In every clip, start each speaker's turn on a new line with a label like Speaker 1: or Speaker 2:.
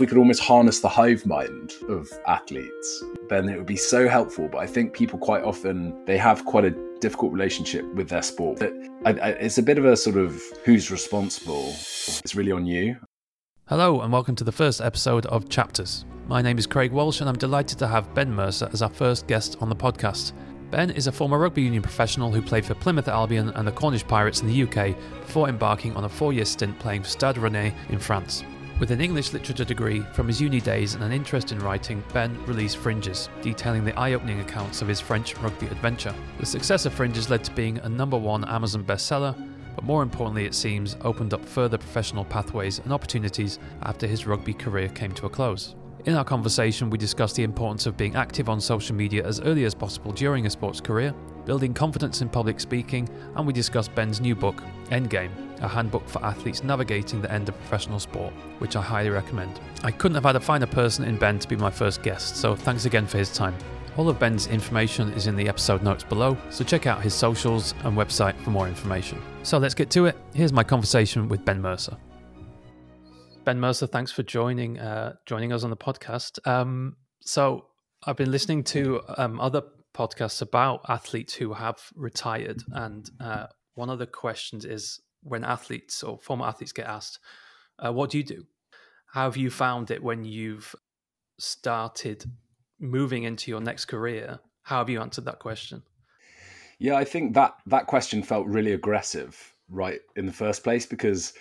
Speaker 1: if we could almost harness the hive mind of athletes, then it would be so helpful. But I think people quite often they have quite a difficult relationship with their sport. It's a bit of a sort of who's responsible. It's really on you.
Speaker 2: Hello, and welcome to the first episode of Chapters. My name is Craig Walsh, and I'm delighted to have Ben Mercer as our first guest on the podcast. Ben is a former rugby union professional who played for Plymouth Albion and the Cornish Pirates in the UK before embarking on a four year stint playing for Stade Rouennais in France. With an English literature degree from his uni days and an interest in writing, Ben released Fringes, detailing the eye opening accounts of his French rugby adventure. The success of Fringes led to being a number one Amazon bestseller, but more importantly, it seems, opened up further professional pathways and opportunities after his rugby career came to a close. In our conversation, we discussed the importance of being active on social media as early as possible during a sports career, building confidence in public speaking, and we discussed Ben's new book, Endgame, a handbook for athletes navigating the end of professional sport, which I highly recommend. I couldn't have had a finer person in Ben to be my first guest, so thanks again for his time. All of Ben's information is in the episode notes below, so check out his socials and website for more information. So let's get to it. Here's my conversation with Ben Mercer. Ben Mercer, thanks for joining uh, joining us on the podcast. Um, so I've been listening to um, other podcasts about athletes who have retired, and uh, one of the questions is when athletes or former athletes get asked, uh, "What do you do?" How have you found it when you've started moving into your next career? How have you answered that question?
Speaker 1: Yeah, I think that that question felt really aggressive right in the first place because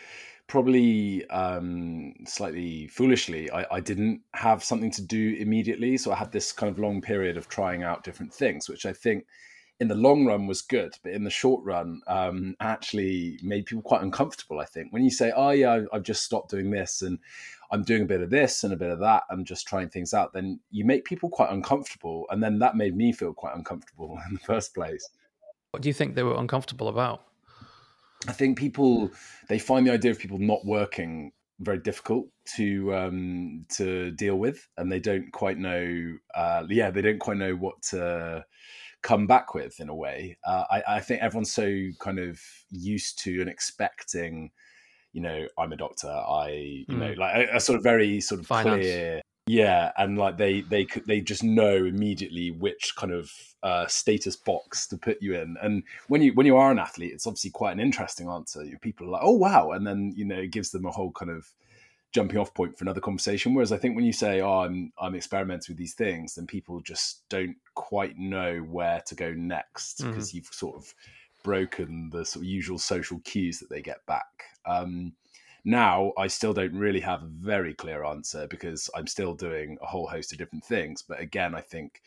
Speaker 1: probably um, slightly foolishly, I, I, didn't have something to do immediately. So I had this kind of long period of trying out different things, which I think in the long run was good, but in the short run um, actually made people quite uncomfortable. I think when you say, "Oh yeah, I've just stopped doing this and I'm doing a bit of this and a bit of that, I'm just trying things out," then you make people quite uncomfortable, and then that made me feel quite uncomfortable in the first place.
Speaker 2: What do you think they were uncomfortable about?
Speaker 1: I think people they find the idea of people not working very difficult to um, to deal with, and they don't quite know. Uh, yeah, they don't quite know what to come back with in a way. Uh, I, I think everyone's so kind of used to and expecting. You know, I'm a doctor. I, you mm. know, like a, a, sort of very sort of Finance. clear yeah, and like they they they just know immediately which kind of uh, status box to put you in. And when you when you are an athlete, it's obviously quite an interesting answer. People are like, "Oh wow," and then you know it gives them a whole kind of jumping off point for another conversation. Whereas I think when you say, "Oh, I'm I'm experimenting with these things," then people just don't quite know where to go next because mm-hmm. you've sort of broken the sort of usual social cues that they get back. Um, now, I still don't really have a very clear answer because I'm still doing a whole host of different things. But again, I think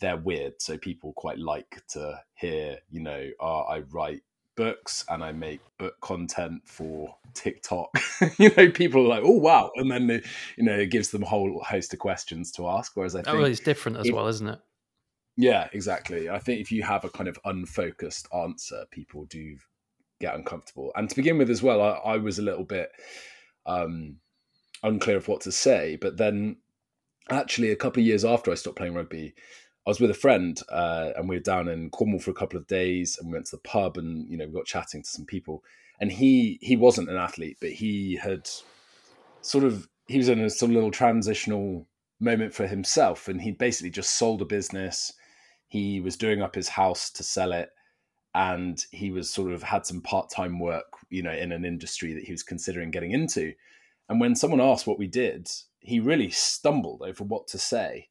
Speaker 1: they're weird. So people quite like to hear, you know, oh, I write books and I make book content for TikTok. you know, people are like, oh wow, and then they, you know it gives them a whole host of questions to ask. Whereas I oh, think
Speaker 2: oh, it's different as if, well, isn't it?
Speaker 1: Yeah, exactly. I think if you have a kind of unfocused answer, people do get uncomfortable. And to begin with, as well, I, I was a little bit um, unclear of what to say. But then, actually, a couple of years after I stopped playing rugby, I was with a friend uh, and we were down in Cornwall for a couple of days and we went to the pub and you know we got chatting to some people and he he wasn't an athlete but he had sort of he was in a little transitional moment for himself and he basically just sold a business he was doing up his house to sell it and he was sort of had some part-time work you know in an industry that he was considering getting into. And when someone asked what we did he really stumbled over what to say.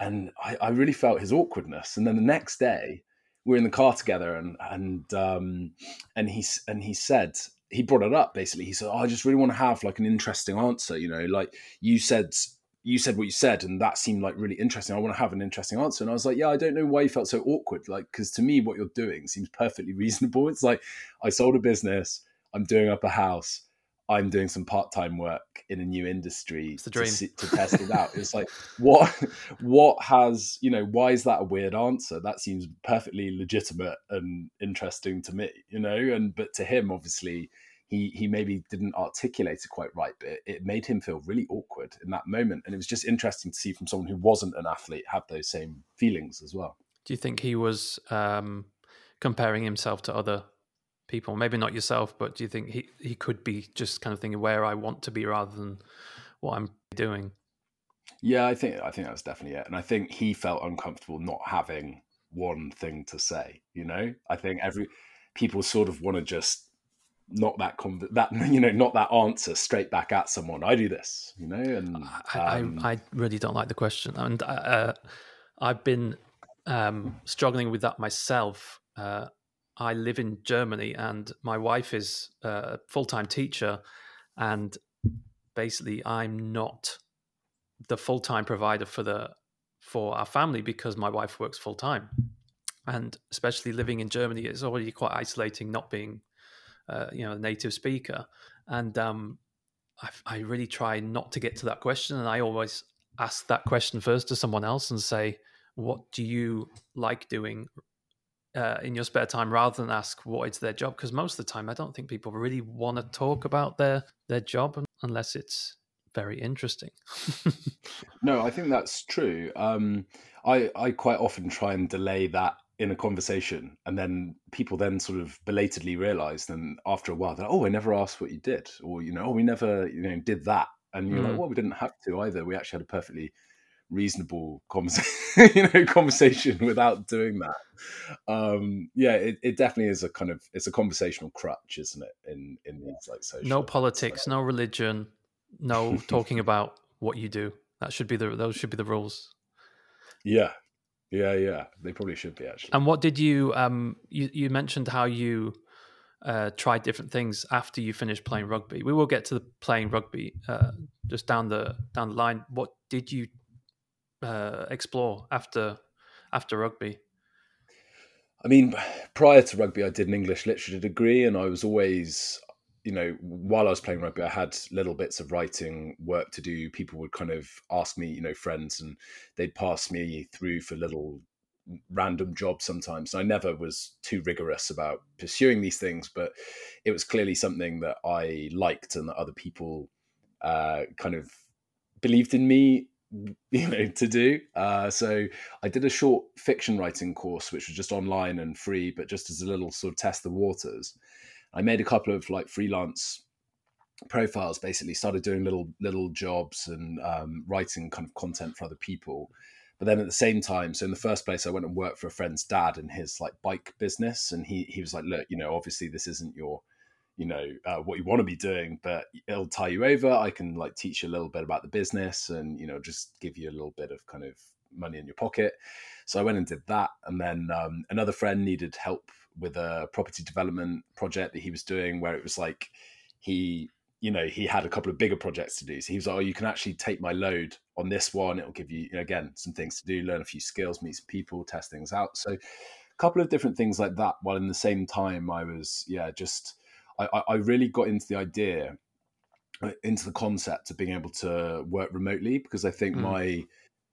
Speaker 1: And I, I really felt his awkwardness. And then the next day we were in the car together and and um and he and he said he brought it up basically. He said oh, i just really want to have like an interesting answer you know like you said you said what you said and that seemed like really interesting. I want to have an interesting answer. And i was like yeah i don't know why you felt so awkward like because to me what you're doing seems perfectly reasonable. It's like i sold a business i'm doing up a house i'm doing some part-time work in a new industry It's
Speaker 2: to,
Speaker 1: see, to, test it out. It's like what what has you know why is that a weird answer? That seems perfectly legitimate and interesting to me you know? And but to him obviously he he maybe didn't articulate it quite right, but it, it, made him feel really awkward in that moment. And it was just interesting to see from someone who wasn't an athlete have those same feelings as well.
Speaker 2: Do you think he was um, comparing himself to other people? Maybe not yourself, but do you think he, he could be just kind of thinking where I want to be rather than what I'm doing.
Speaker 1: Yeah, I think I think that's definitely it, and I think he felt uncomfortable not having one thing to say. You know, I think every people sort of want to just not that conv- that you know not that answer straight back at someone. I do this, you know, and
Speaker 2: I, um, I, I really don't like the question, and uh, uh, I've been um, struggling with that myself. Uh, I live in Germany, and my wife is a full time teacher, and basically, I'm not the full time provider for the for our family because my wife works full time, and especially living in Germany, it's already quite isolating not being, uh, you know, a native speaker, and um, I, I really try not to get to that question, and I always ask that question first to someone else and say, "What do you like doing uh, in your spare time? rather than ask what is their job because most of the time i don't think people really want to talk about their their job unless it's very interesting.
Speaker 1: No i think that's true. Um, i i quite often try and delay that in a conversation and then people then sort of belatedly realize and after a while that oh i never asked what you did or you know oh we never you know did that and you're mm. like well we didn't have to either we actually had a perfectly reasonable conversation, you know, conversation without doing that. Um, yeah, it, it definitely is a kind of it's a conversational crutch, isn't it? In in these like social
Speaker 2: no politics, no religion, no talking about what you do. That should be the those should be the rules.
Speaker 1: Yeah, yeah, yeah. They probably should be actually.
Speaker 2: And what did you um you you mentioned how you uh, tried different things after you finished playing rugby. We will get to the playing rugby uh, just down the down the line. What did you uh, explore after after rugby?
Speaker 1: I mean, prior to rugby, I did an English literature degree, and I was always, you know, while I was playing rugby, I had little bits of writing work to do. People would kind of ask me, you know, friends, and they'd pass me through for little random jobs sometimes. I never was too rigorous about pursuing these things, but it was clearly something that I liked and that other people uh, kind of believed in me you know to do uh, so i did a short fiction writing course which was just online and free but just as a little sort of test the waters i made a couple of like freelance profiles basically started doing little little jobs and um, writing kind of content for other people. But then at the same time so in the first place i went and worked for a friend's dad in his like bike business. And he he was like look you know obviously this isn't your you know uh, what you want to be doing but it'll tie you over. I can like teach you a little bit about the business and you know just give you a little bit of kind of money in your pocket. So i went and did that. And then um, another friend needed help with a property development project that he was doing where it was like he you know he had a couple of bigger projects to do. So he was like oh you can actually take my load on this one. It'll give you, you know, again some things to do learn a few skills meet some people test things out. So a couple of different things like that while in the same time i was yeah just I, I really got into the idea, uh, into the concept of being able to work remotely because I think mm. my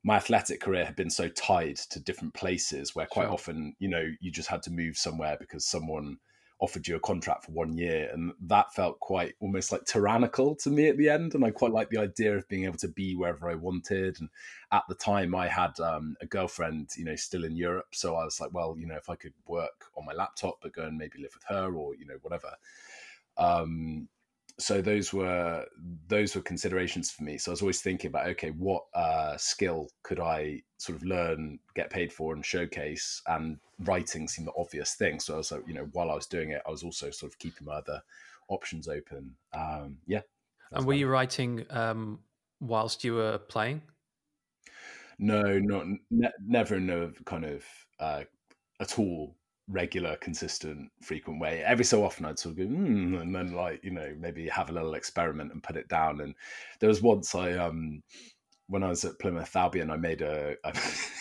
Speaker 1: my athletic career had been so tied to different places where quite sure. often you know you just had to move somewhere because someone offered you a contract for one year and that felt quite almost like tyrannical to me at the end and i quite like the idea of being able to be wherever i wanted and at the time i had um, a girlfriend you know still in europe so i was like well you know if i could work on my laptop but go and maybe live with her or you know whatever um, so those were those were considerations for me. So I was always thinking about okay, what uh, skill could I sort of learn, get paid for, and showcase? And writing seemed the obvious thing. So I was like, you know, while I was doing it, I was also sort of keeping my other options open. Um, yeah.
Speaker 2: And were you writing um, whilst you were playing?
Speaker 1: No, not ne- never in a kind of uh, at all regular, consistent, frequent way. Every so often, I'd sort of go, mm, and then like you know maybe have a little experiment and put it down. And there was once I um when I was at Plymouth Albion, I made a, a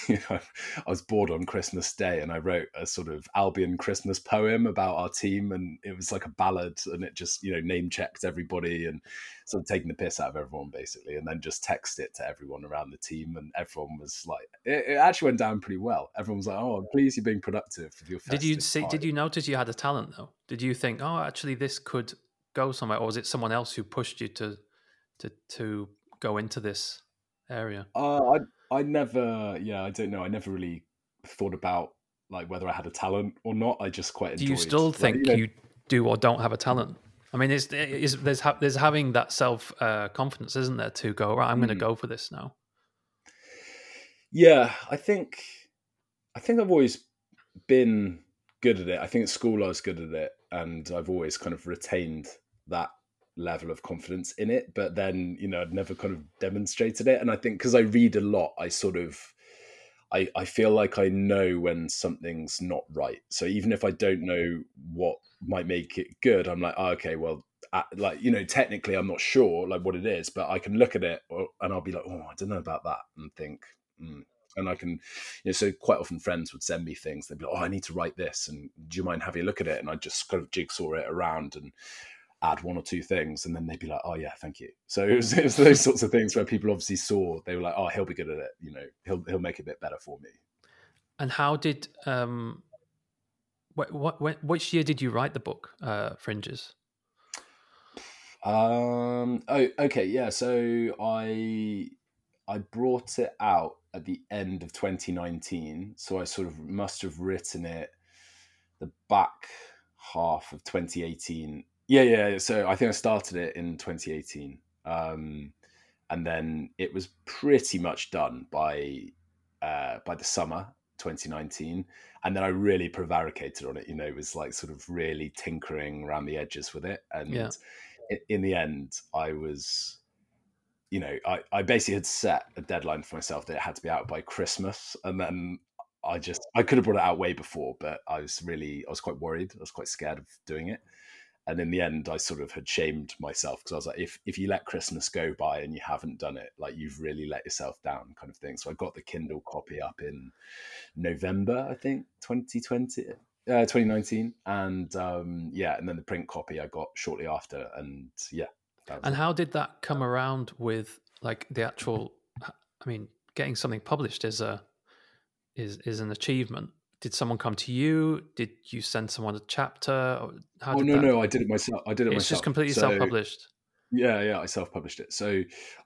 Speaker 1: you know, I was bored on Christmas Day, and I wrote a sort of Albion Christmas poem about our team, and it was like a ballad, and it just you know name checked everybody and sort of taking the piss out of everyone basically, and then just text it to everyone around the team, and everyone was like, it, it actually went down pretty well. Everyone was like, "Oh, I'm pleased you're being productive with your."
Speaker 2: Did you see? Did you notice you had a talent though? Did you think, "Oh, actually, this could go somewhere," or was it someone else who pushed you to to to go into this? Area?
Speaker 1: Uh, I I never, yeah, I don't know. I never really thought about like whether I had a talent or not. I just quite.
Speaker 2: Do you still think like, you, know, you do or don't have a talent? I mean, it's, it's there's ha- there's having that self uh, confidence, isn't there, to go right? I'm going to
Speaker 1: Mm.
Speaker 2: go for this now.
Speaker 1: Yeah, I think I think I've always been good at it. I think at school I was good at it, and I've always kind of retained that level of confidence in it. But then, you know, I'd never kind of demonstrated it. And I think because I read a lot, I sort of I, I feel like I know when something's not right. So even if I don't know what might make it good, I'm like, oh, okay, well, uh, like you know, technically, I'm not sure like what it is, but I can look at it or, and I'll be like, oh, I don't know about that, and think, mm. and I can, you know, so quite often friends would send me things. They'd be like, oh, I need to write this, and do you mind having a look at it? And I just kind of jigsaw it around and add one or two things, and then they'd be like, "Oh yeah, thank you." So it was, it was those sorts of things where people obviously saw they were like, "Oh, he'll be good at it," you know, he'll he'll make it a bit better for me.
Speaker 2: And how did um, what what which year did you write the book, uh, Fringes?
Speaker 1: Um. Oh, okay. Yeah. So I I brought it out at the end of 2019. So I sort of must have written it the back half of 2018. Yeah, yeah. So I think I started it in 2018, um, and then it was pretty much done by uh, by the summer 2019. And then I really prevaricated on it. You know, it was like sort of really tinkering around the edges with it, and
Speaker 2: Yeah.
Speaker 1: in the end, I was you know, I, I basically had set a deadline for myself that it had to be out by Christmas. And then I just, I could have brought it out way before, but I was really, I was quite worried. I was quite scared of doing it. And in the end, I sort of had shamed myself because I was like, if, if you let Christmas go by and you haven't done it, like you've really let yourself down kind of thing. So I got the Kindle copy up in November, I think, 2020. Uh, 2019 and um yeah and then the print copy i got shortly after and yeah
Speaker 2: And how did that come around with like the actual? I mean, getting something published is a is is an achievement. Did someone come to you? Did you send someone a chapter? How
Speaker 1: oh no
Speaker 2: that?
Speaker 1: no i did it myself i did it
Speaker 2: it's
Speaker 1: myself It's
Speaker 2: just completely
Speaker 1: So-
Speaker 2: self-published.
Speaker 1: Yeah, yeah, I self-published it. So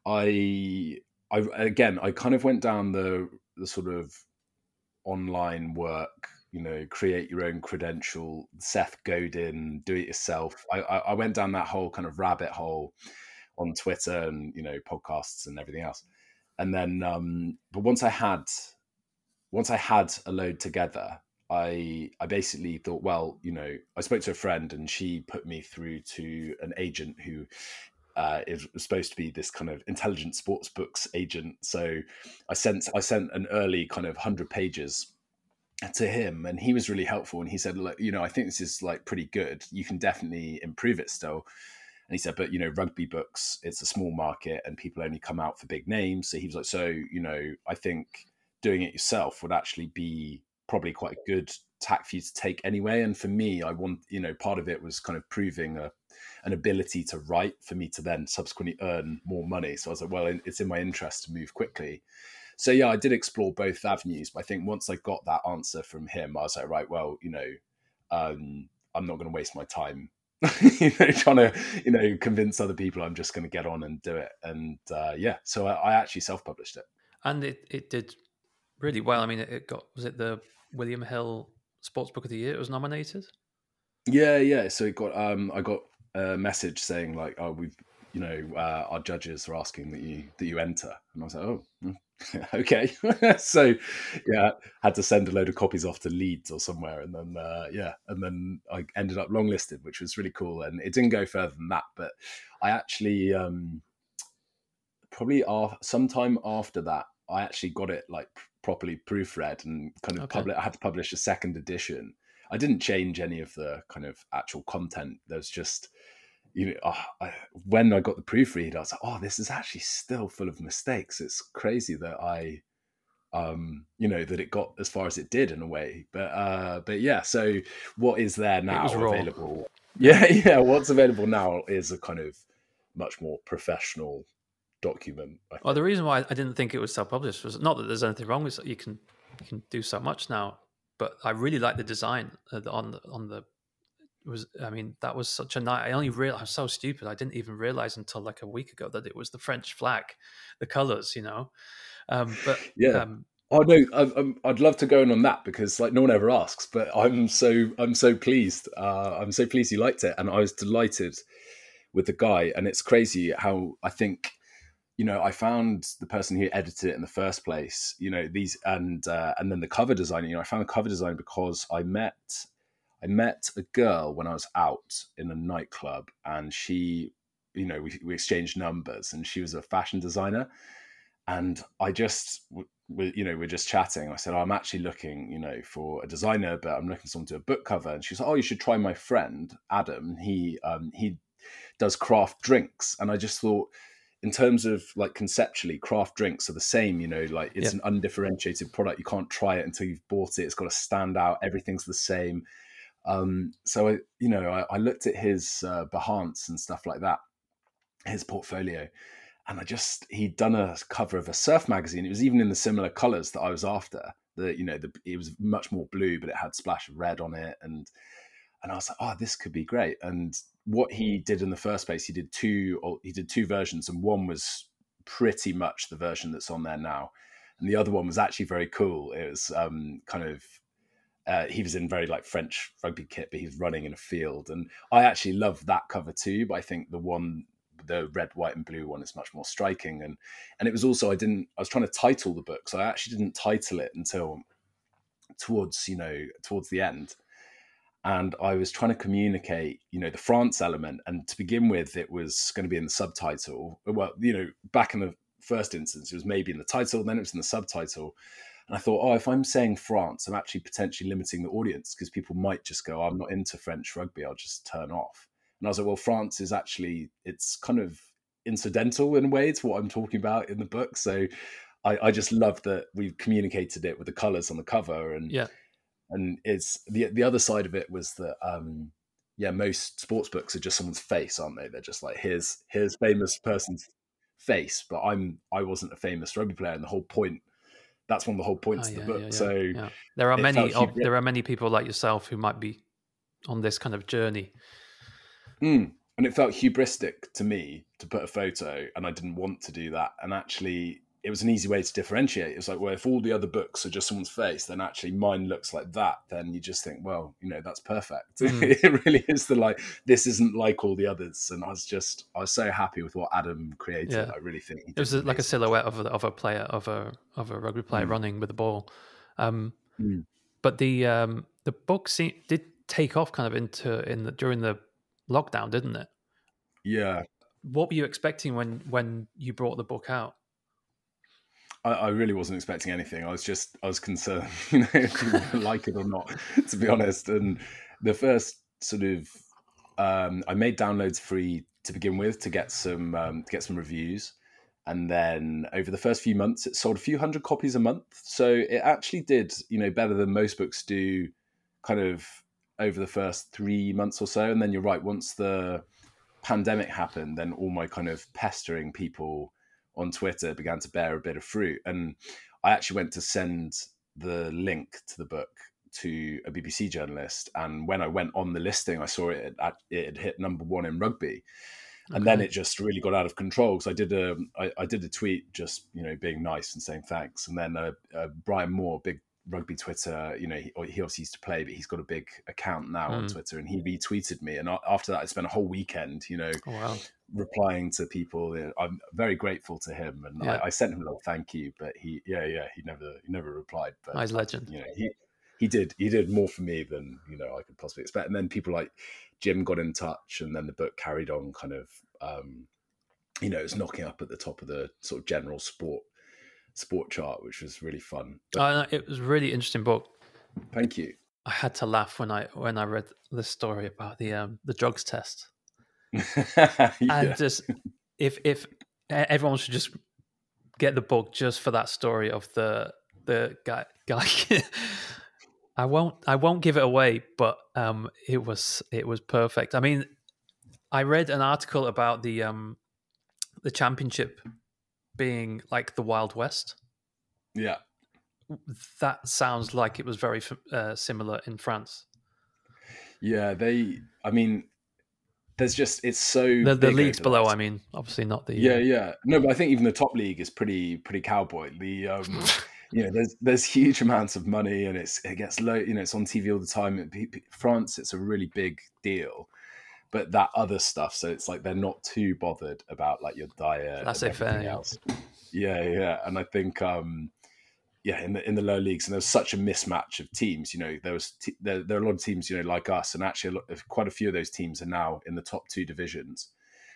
Speaker 1: I, I again, I kind of went down the the sort of online work, you know, create your own credential, Seth Godin, do it yourself. I, I, I went down that whole kind of rabbit hole on Twitter and you know podcasts and everything else. And then, um, but once I had, once I had a load together, I I basically thought, well, you know, I spoke to a friend and she put me through to an agent who uh, is supposed to be this kind of intelligent sports books agent. So I sent I sent an early kind of hundred pages to him, and he was really helpful. And he said, look, you know, I think this is like pretty good. You can definitely improve it still. And he said, but you know, rugby books, it's a small market, and people only come out for big names. So he was like, so you know, I think doing it yourself would actually be probably quite a good tack for you to take anyway. And for me, I want, you know, part of it was kind of proving a an ability to write for me to then subsequently earn more money. So I was like, well, it's in my interest to move quickly. So yeah, I did explore both avenues, but I think once I got that answer from him, I was like, right, well, you know, um, I'm not going to waste my time, you know, trying to, you know, convince other people. I'm just going to get on and do it. And uh, yeah, so I, I actually self-published it.
Speaker 2: and it, it did really well. I mean, it, got was it the William Hill Sports Book of the Year? It was nominated.
Speaker 1: Yeah, yeah. So it got um I got a message saying like, oh, we've you know, uh, our judges are asking that you that you enter, and I was like, oh, okay. so yeah, had to send a load of copies off to Leeds or somewhere, and then uh, yeah, and then I ended up longlisted, which was really cool. And it didn't go further than that, but I actually um probably af- sometime after that, I actually got it like properly proofread and kind of
Speaker 2: Okay.
Speaker 1: public. I had to publish a second edition. I didn't change any of the kind of actual content. There's just, you know, uh, I, when I got the proofread, I was like, oh, this is actually still full of mistakes. It's crazy that I, um, you know, that it got as far as it did in a way. But, uh, but yeah. So what is there now available? Yeah, yeah. What's available now is a kind of much more professional document. I
Speaker 2: Well, the reason why I didn't think it was self-published was not that there's anything wrong with it. You can you can do so much now, but I really like the design uh, on the on the. Was I mean that was such a night. I only realized I was so stupid. I didn't even realize until like a week ago that it was the French flag, the colors. You know, um, but
Speaker 1: Yeah.
Speaker 2: um,
Speaker 1: Oh no, I, would love to go in on that because like no one ever asks, but I'm so I'm so pleased. Uh, I'm so pleased you liked it, and I was delighted with the guy. And it's crazy how I think, you know, I found the person who edited it in the first place. You know, these and uh, and then the cover design. You know, I found the cover design because I met I met a girl when I was out in a nightclub, and she, you know, we, we exchanged numbers, and she was a fashion designer, and I just we, you know, we're just chatting. I said, oh, I'm actually looking, you know, for a designer, but I'm looking for someone to do a book cover. And she said, oh, you should try my friend Adam. He um, he does craft drinks, and I just thought, in terms of like conceptually, craft drinks are the same. You know, like it's yeah. an undifferentiated product. You can't try it until you've bought it. It's got to stand out. Everything's the same. Um, so I, you know, I, I looked at his uh, Behance and stuff like that, his portfolio, and I just he'd done a cover of a surf magazine. It was even in the similar colors that I was after. The you know the it was much more blue, but it had splash of red on it, and and I was like, oh, this could be great. And what he did in the first place, he did two he did two versions, and one was pretty much the version that's on there now, and the other one was actually very cool. It was um, kind of uh, he was in very like French rugby kit, but he was running in a field, and I actually love that cover too. But I think the one the red, white, and blue one is much more striking. And and it was also I didn't I was trying to title the book, so I actually didn't title it until towards you know towards the end. And I was trying to communicate, you know, the France element. And to begin with, it was going to be in the subtitle. Well, you know, back in the first instance, it was maybe in the title, then it was in the subtitle. And I thought, oh, if I'm saying France, I'm actually potentially limiting the audience because people might just go, oh, I'm not into French rugby, I'll just turn off. And I was like, well, France is actually it's kind of incidental in a way to what I'm talking about in the book. So I, I just love that we've communicated it with the colours on the cover and
Speaker 2: yeah.
Speaker 1: And it's the the other side of it was that um yeah, most sports books are just someone's face, aren't they? They're just like here's here's famous person's face, but I'm I wasn't a famous rugby player, and the whole point that's one of the whole points oh, yeah, of the book. Yeah, yeah, so
Speaker 2: there are many of, there are many people like yourself who might be on this kind of journey
Speaker 1: Mm. And it felt hubristic to me to put a photo, and I didn't want to do that. And actually, it was an easy way to differentiate. It was like, well, if all the other books are just someone's face, then actually mine looks like that. Then you just think, well, you know, that's perfect. Mm. it really is the like, this isn't like all the others. And I was just, I was so happy with what Adam created. Yeah. I really think
Speaker 2: it was like a silhouette of a, of a player, of a of a rugby player mm. running with the ball. Um, mm. But the um, the book did take off kind of into in the, during the lockdown, didn't it?
Speaker 1: Yeah.
Speaker 2: What were you expecting when when you brought the book out?
Speaker 1: I, I really wasn't expecting anything. I was just I was concerned, you know, if you like it or not, to be honest. And the first sort of um, I made downloads free to begin with to get some um, to get some reviews, and then over the first few months, it sold a few hundred copies a month. So it actually did, you know, better than most books do, kind of over the first three months or so. And then you're right, once the pandemic happened, then all my kind of pestering people on Twitter began to bear a bit of fruit. And I actually went to send the link to the book to a BBC journalist. And when I went on the listing, I saw it, it had hit number one in rugby. And then it just really got out of control because I did a I, I, did a tweet just you know being nice and saying thanks, and then uh, uh, Brian Moore, big rugby Twitter, you know, he, he obviously used to play, but he's got a big account now mm. on hmm. Twitter, and he retweeted me. And after that, I spent a whole weekend, you know,
Speaker 2: oh, wow.
Speaker 1: replying to people. I'm very grateful to him, and yeah. I, I, sent him a little thank you, but he, yeah, yeah, he never, he never replied. But
Speaker 2: he's legend.
Speaker 1: You know, he he did he did more for me than you know I could possibly expect. And then people like Jim got in touch, and then the book carried on, kind of. Um, you know, it's knocking up at the top of the sort of general sport sport chart, which was really fun.
Speaker 2: But, uh, it was a really interesting book.
Speaker 1: Thank you.
Speaker 2: I had to laugh when I when I read the story about the um, the drugs test, yeah. and just if if everyone should just get the book just for that story of the the guy guy. I won't I won't give it away, but um, it was it was perfect. I mean, I read an article about the um, the championship being like the Wild West.
Speaker 1: Yeah.
Speaker 2: That sounds like it was very uh, similar in France.
Speaker 1: Yeah, they. I mean, there's just it's so
Speaker 2: the, the leagues below. I mean, obviously not the.
Speaker 1: Yeah, uh... yeah. No, but I think even the top league is pretty pretty cowboy. The um, you know, there's there's huge amounts of money, and it's it gets low. You know, it's on TV all the time. France, it's a really big deal, but that other stuff. So it's like they're not too bothered about like your diet.
Speaker 2: That's it, fair.
Speaker 1: Else. Yeah, yeah, and I think. um yeah, in the in the lower leagues, and there was such a mismatch of teams. You know, there was t- there, there are a lot of teams, you know, like us, and actually, a lot, of, quite a few of those teams are now in the top two divisions,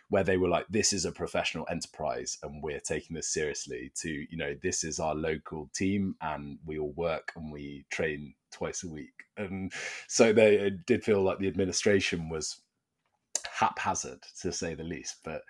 Speaker 1: where they were like, "This is a professional enterprise, and we're taking this seriously." To you know, this is our local team, and we all work and we train twice a week, and so they did feel like the administration was haphazard, to say the least. But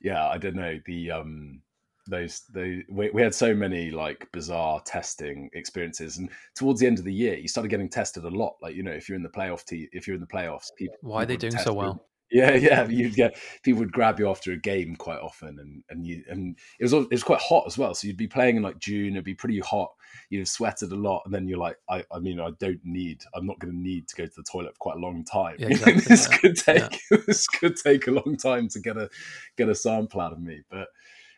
Speaker 1: yeah, I don't know the um those they we, we had so many like bizarre testing experiences and towards the end of the year you started getting tested a lot like you know if you're in the playoff te- if you're in the playoffs people
Speaker 2: why are they doing so well
Speaker 1: yeah yeah you'd get people would grab you after a game quite often and and you and it was it was quite hot as well so you'd be playing in like june it'd be pretty hot you'd have sweated a lot and then you're like i i mean i don't need i'm not going to need to go to the toilet for quite a long time yeah, exactly, this yeah. could take yeah. this could take a long time to get a get a sample out of me but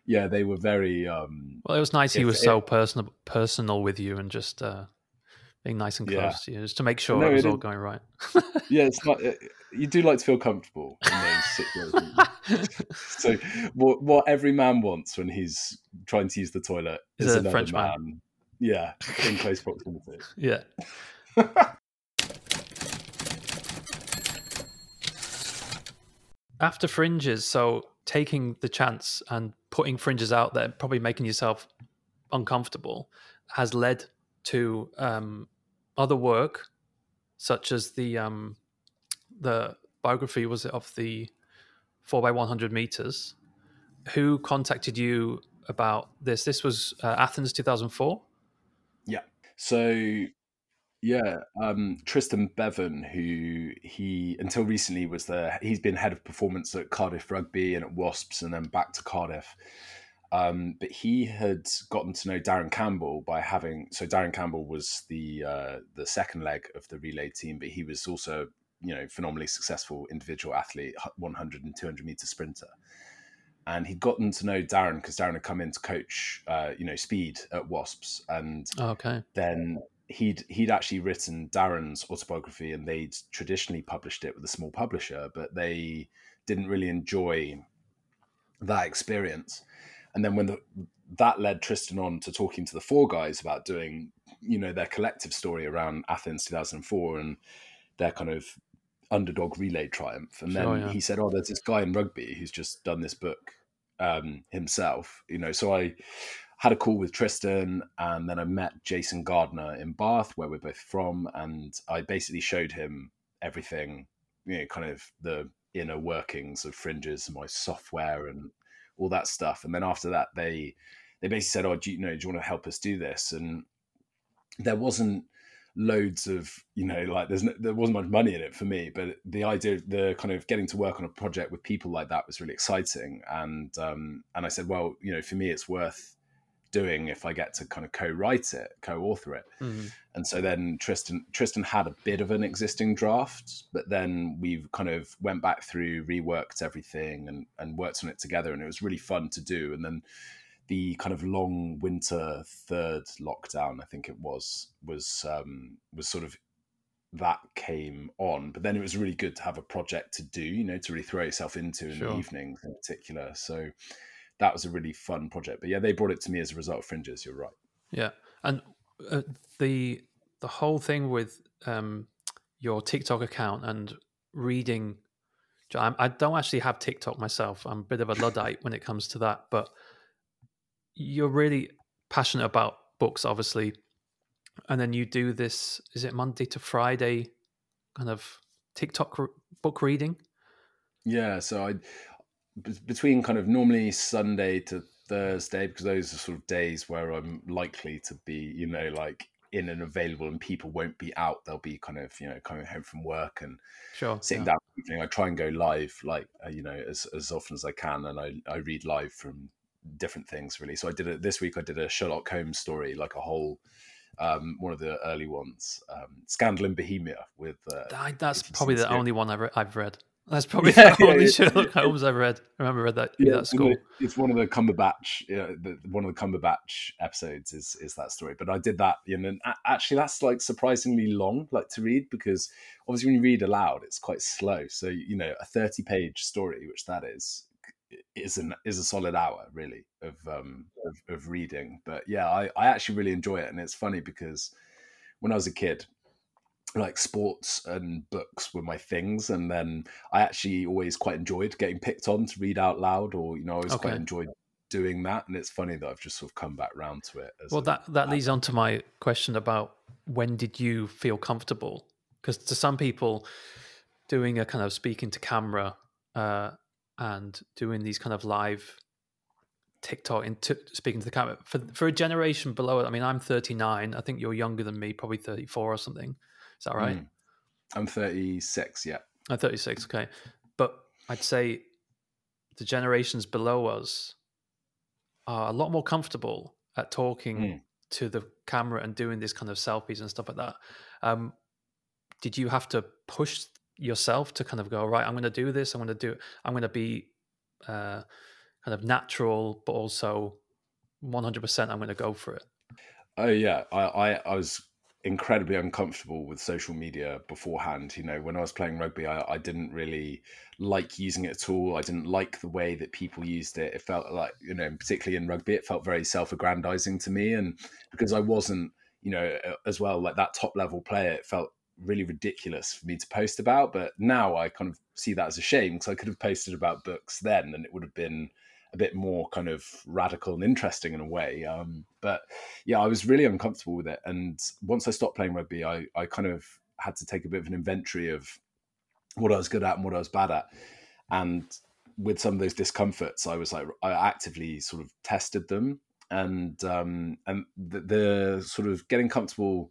Speaker 1: yeah, they were very. Um,
Speaker 2: well, it was nice. he was so personal, personal with you, and just uh, being nice and close yeah. to you, just to make sure no, it was it all going right.
Speaker 1: yeah, it's not. It, you do like to feel comfortable in those situations. so, what, what every man wants when he's trying to use the toilet is, is another French man. man. Yeah, in close proximity.
Speaker 2: Yeah. After fringes, so taking the chance and putting fringes out there, probably making yourself uncomfortable, has led to um, other work, such as the um, the biography was of the four by one hundred meters. Who contacted you about this? This was uh, Athens two thousand four.
Speaker 1: Yeah. So yeah, um, Tristan Bevan, who he until recently was the he's been head of performance at Cardiff Rugby and at Wasps, and then back to Cardiff. Um, but he had gotten to know Darren Campbell by having so Darren Campbell was the uh, the second leg of the relay team, but he was also you know phenomenally successful individual athlete, 100 and 200 meter sprinter. And he'd gotten to know Darren because Darren had come in to coach, uh, you know, speed at Wasps, and
Speaker 2: okay.
Speaker 1: then he'd he'd actually written Darren's autobiography, and they'd traditionally published it with a small publisher, but they didn't really enjoy that experience. And then when the, that led Tristan on to talking to the four guys about doing, you know, their collective story around Athens 2004 and their kind of underdog relay triumph. And then yeah. he said, "Oh, there's this guy in rugby who's just done this book um, himself." You know, so I had a call with Tristan, and then I met Jason Gardener in Bath, where we're both from, and I basically showed him everything, you know, kind of the inner workings of Fringes, my software, and all that stuff. And then after that, they they basically said, "Oh, do you, you know, do you want to help us do this?" And there wasn't loads of you know like there's no, there wasn't much money in it for me but the idea the kind of getting to work on a project with people like that was really exciting and um and i said well you know for me it's worth doing if I get to kind of co-write it, co-author it. Mm-hmm. And so then Tristan Tristan had a bit of an existing draft, but then we kind of went back through, reworked everything and and worked on it together and it was really fun to do. And then the kind of long winter third lockdown, I think it was, was um was sort of that came on. But then it was really good to have a project to do, you know, to really throw yourself into in sure. the evenings in particular. So that was a really fun project. But yeah, they brought it to me as a result of Fringes. You're right.
Speaker 2: Yeah, and uh, the the whole thing with um, your TikTok account and reading. I don't actually have TikTok myself. I'm a bit of a luddite when it comes to that, but you're really passionate about books, obviously, and then you do this. Is it Monday to Friday, kind of TikTok book reading?
Speaker 1: Yeah, so I between kind of normally Sunday to Thursday because those are sort of days where I'm likely to be, you know, like in and available and people won't be out. They'll be kind of, you know, coming home from work and
Speaker 2: sure,
Speaker 1: sitting yeah. down. I try and go live, like uh, you know, as as often as I can, and I I read live from different things really. So I did it this week. I did a Sherlock Holmes story, like a whole um, one of the early ones, um, Scandal in Bohemia with. Uh,
Speaker 2: that's probably the only one I've, re- I've read. That's probably yeah, the only yeah, Sherlock Holmes I've read. I remember read that. Yeah, that school.
Speaker 1: It's one of the Cumberbatch. Yeah, the, one of the Cumberbatch episodes is is that story. But I did that, you know, and actually that's like surprisingly long, like to read because obviously when you read aloud, it's quite slow. So you know, a thirty page story, which that is, is an is a solid hour really of um of, of reading. But yeah, I I actually really enjoy it, and it's funny because when I was a kid, like sports and books were my things and then i actually always quite enjoyed getting picked on to read out loud or you know i always okay. quite enjoyed doing that and it's funny that i've just sort of come back round to it
Speaker 2: well that that leads on to my question about when did you feel comfortable because to some people doing a kind of speaking to camera uh, and doing these kind of live TikTok into speaking to the camera for for a generation below it. I mean, I'm 39. I think you're younger than me, probably 34 or something. Is that right? Mm.
Speaker 1: I'm 36, yeah.
Speaker 2: I'm 36, okay. But I'd say the generations below us are a lot more comfortable at talking mm. to the camera and doing this kind of selfies and stuff like that. Um, did you have to push yourself to kind of go right? I'm going to do this. I'm going to do. I'm going to be uh, kind of natural, but also 100. percent I'm going to go for it.
Speaker 1: Oh yeah, I, I, I was incredibly uncomfortable with social media beforehand. You know, when I was playing rugby, I, I, didn't really like using it at all. I didn't like the way that people used it. It felt like, you know, particularly in rugby, it felt very self aggrandizing to me. And because I wasn't, you know, as well, like that top level player, it felt really ridiculous for me to post about. But now I kind of see that as a shame because I could have posted about books then and it would have been a bit more kind of radical and interesting in a way. Um, but yeah, I was really uncomfortable with it. And once I stopped playing rugby, I, I kind of had to take a bit of an inventory of what I was good at and what I was bad at. And with some of those discomforts, I was like, I actively sort of tested them. And um, and the, the sort of getting comfortable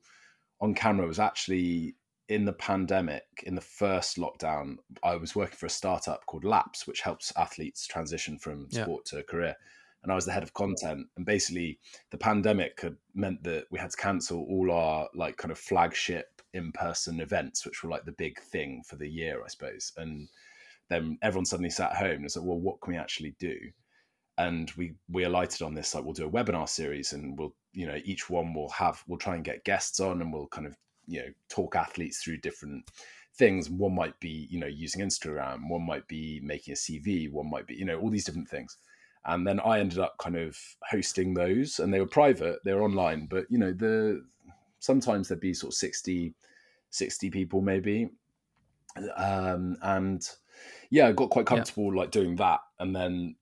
Speaker 1: on camera was actually in the pandemic, in the first lockdown, I was working for a startup called Laps, which helps athletes transition from sport yeah. to career. And I was the head of content. And basically, the pandemic had meant that we had to cancel all our like kind of flagship in-person events, which were like the big thing for the year, I suppose. And then everyone suddenly sat home and said, "Well, what can we actually do?" And we we alighted on this like we'll do a webinar series, and we'll you know each one will have we'll try and get guests on, and we'll kind of you know talk athletes through different things. One might be you know using instagram one might be making a cv one might be you know all these different things. And then i ended up kind of hosting those and they were private they were online but you know the sometimes there'd be sort of 60 60 people maybe. Um and yeah i got quite comfortable yeah. like doing that and then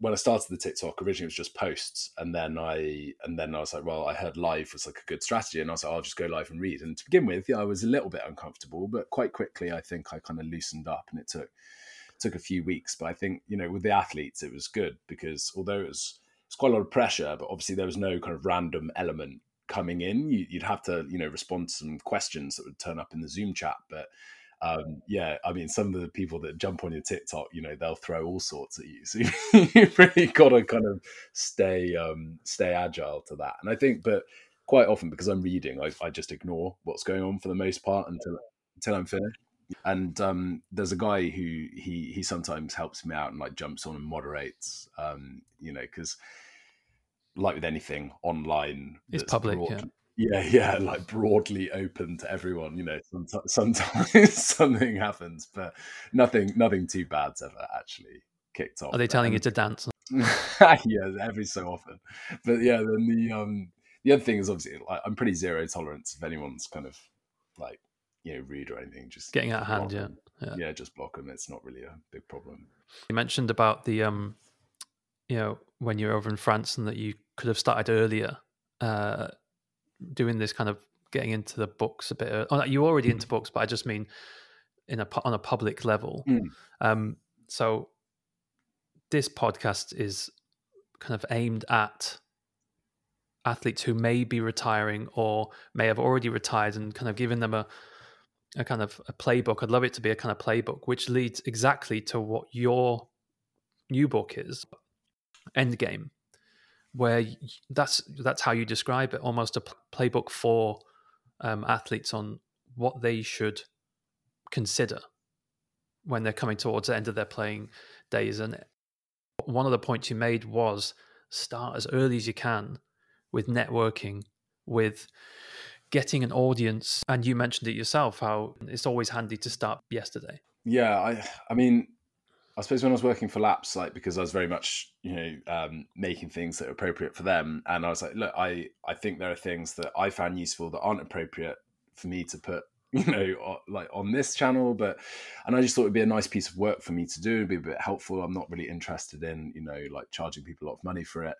Speaker 1: when I started the TikTok, originally it was just posts, and then I and then I was like, well, I heard live was like a good strategy, and I was like, oh, I'll just go live and read. And to begin with, yeah, I was a little bit uncomfortable, but quite quickly, I think I kind of loosened up, and it took took a few weeks. But I think you know, with the athletes, it was good because although it was it's quite a lot of pressure, but obviously there was no kind of random element coming in. You, would have to you know respond to some questions that would turn up in the Zoom chat, but um, yeah, I mean, some of the people that jump on your TikTok, you know, they'll throw all sorts at you. So you've really got to kind of stay um, stay agile to that. And I think, but quite often because I'm reading, I, I just ignore what's going on for the most part until until I'm finished. And um, there's a guy who he he sometimes helps me out and like jumps on and moderates, um, you know, because like with anything online,
Speaker 2: it's public. Broad, yeah
Speaker 1: yeah yeah like broadly open to everyone you know sometimes, sometimes something happens but nothing nothing too bad's ever actually kicked off
Speaker 2: are they telling you to dance?
Speaker 1: yeah every so often. But yeah then the um the other thing is obviously like i'm pretty zero tolerance if anyone's kind of like you know rude or anything just
Speaker 2: getting out of hand yeah.
Speaker 1: yeah. Yeah just block them it's not really a big problem.
Speaker 2: You mentioned about the um you know when you're over in france and that you could have started earlier uh doing this kind of getting into the books a bit. Oh, you're already mm. into books, but I just mean in a on a public level. Mm. Um, so this podcast is kind of aimed at athletes who may be retiring or may have already retired and kind of giving them a a kind of a playbook. I'd love it to be a kind of playbook, which leads exactly to what your new book is, Endgame where that's that's how you describe it, almost a playbook for um, athletes on what they should consider when they're coming towards the end of their playing days. And one of the points you made was start as early as you can with networking, with getting an audience. And you mentioned it yourself how it's always handy to start yesterday.
Speaker 1: Yeah, I I mean, I suppose when I was working for Laps, like because I was very much, you know, um, making things that are appropriate for them, and I was like, look, I I think there are things that I found useful that aren't appropriate for me to put, you know, like on this channel, but and I just thought it'd be a nice piece of work for me to do, it'd be a bit helpful. I'm not really interested in, you know, like charging people a lot of money for it.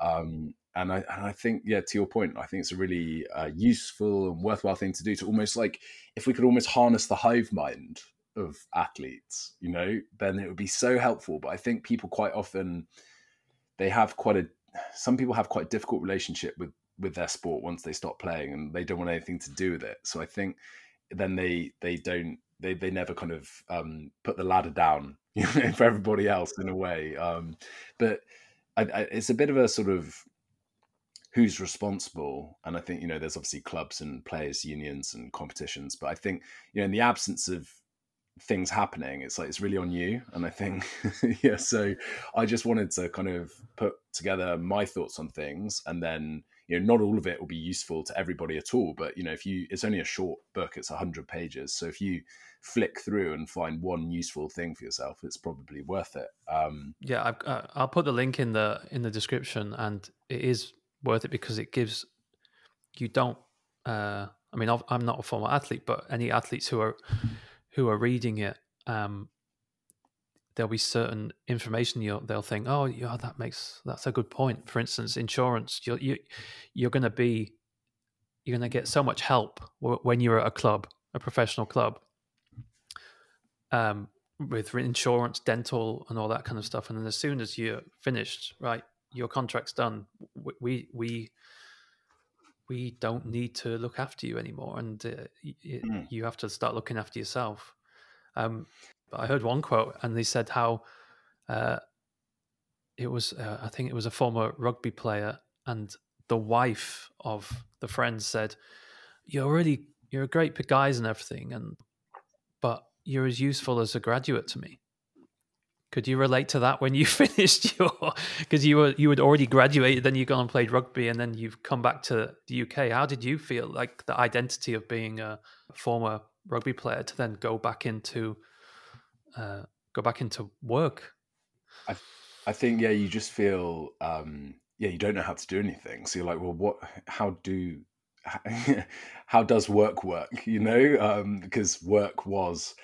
Speaker 1: Um, and I and I think yeah, to your point, I think it's a really uh, useful and worthwhile thing to do to almost like if we could almost harness the hive mind of athletes, you know, then it would be so helpful. But I think people quite often they have quite a some people have quite a difficult relationship with with their sport once they stop playing and they don't want anything to do with it. So I think then they they don't they they never kind of um, put the ladder down you know, for everybody else in a way. Um, but I, I, it's a bit of a sort of who's responsible and i think you know there's obviously clubs and players unions and competitions but i think you know in the absence of things happening it's like it's really on you and i think yeah so i just wanted to kind of put together my thoughts on things and then you know not all of it will be useful to everybody at all but you know if you it's only a short book it's 100 pages so if you flick through and find one useful thing for yourself it's probably worth it um.
Speaker 2: Yeah i uh, i'll put the link in the in the description and it is worth it because it gives you don't uh i mean i'm not a former athlete but any athletes who are who are reading it, um, there'll be certain information you'll they'll think, oh yeah, that makes that's a good point. For instance, insurance, you're you, you're going to be you're going to get so much help when you're at a club, a professional club, um, with insurance, dental, and all that kind of stuff. And then as soon as you're finished, right, your contract's done. We we we don't need to look after you anymore, and uh, it, mm. you have to start looking after yourself. Um, I heard one quote, and they said how uh, it was. Uh, I think it was a former rugby player, and the wife of the friend said, "You're really you're a great guys and everything, and but you're as useful as a graduate to me." Could you relate to that when you finished your? Because you were you had already graduated, then you gone and played rugby, and then you've come back to the UK. How did you feel like the identity of being a former rugby player to then go back into uh, go back into work?
Speaker 1: I I think yeah, you just feel um, yeah, you don't know how to do anything. So you're like, well, what? How do how does work work? You know, um, because work was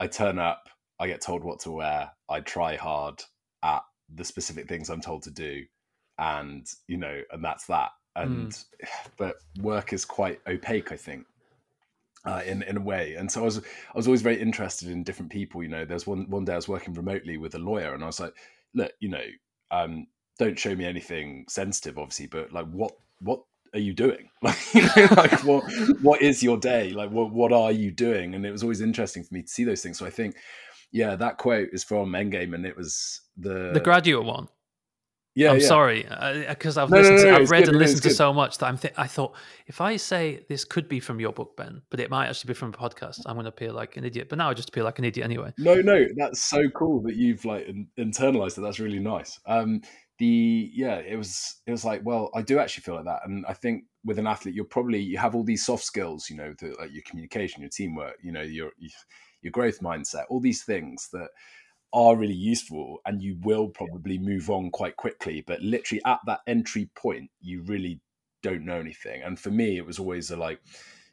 Speaker 1: I turn up I get told what to wear. I try hard at the specific things I'm told to do, and you know, and that's that. And mm. but work is quite opaque, I think. Uh, in in a way, and so I was I was always very interested in different people. You know, there's one one day I was working remotely with a lawyer, and I was like, look, you know, um, don't show me anything sensitive, obviously, but like, what what are you doing? Like, you know, like what what is your day? Like, what what are you doing? And it was always interesting for me to see those things. So I think yeah, that quote is from Endgame, and it was the
Speaker 2: the graduate one. Yeah, I'm yeah. sorry because uh, I've no, listened, no, no, to, I've read good, and listened to so much that I'm. Th- I thought if I say this could be from your book, Ben, but it might actually be from a podcast, I'm going to appear like an idiot. But now I just appear like an idiot anyway.
Speaker 1: No, no, that's so cool that you've like internalized it. That's really nice. Um, the yeah, it was it was like, well, I do actually feel like that, and I think with an athlete, you're probably you have all these soft skills, you know, the, like your communication, your teamwork, you know, your, your your growth mindset, all these things that are really useful and you will probably move on quite quickly. But literally at that entry point, you really don't know anything. And for me, it was always a like,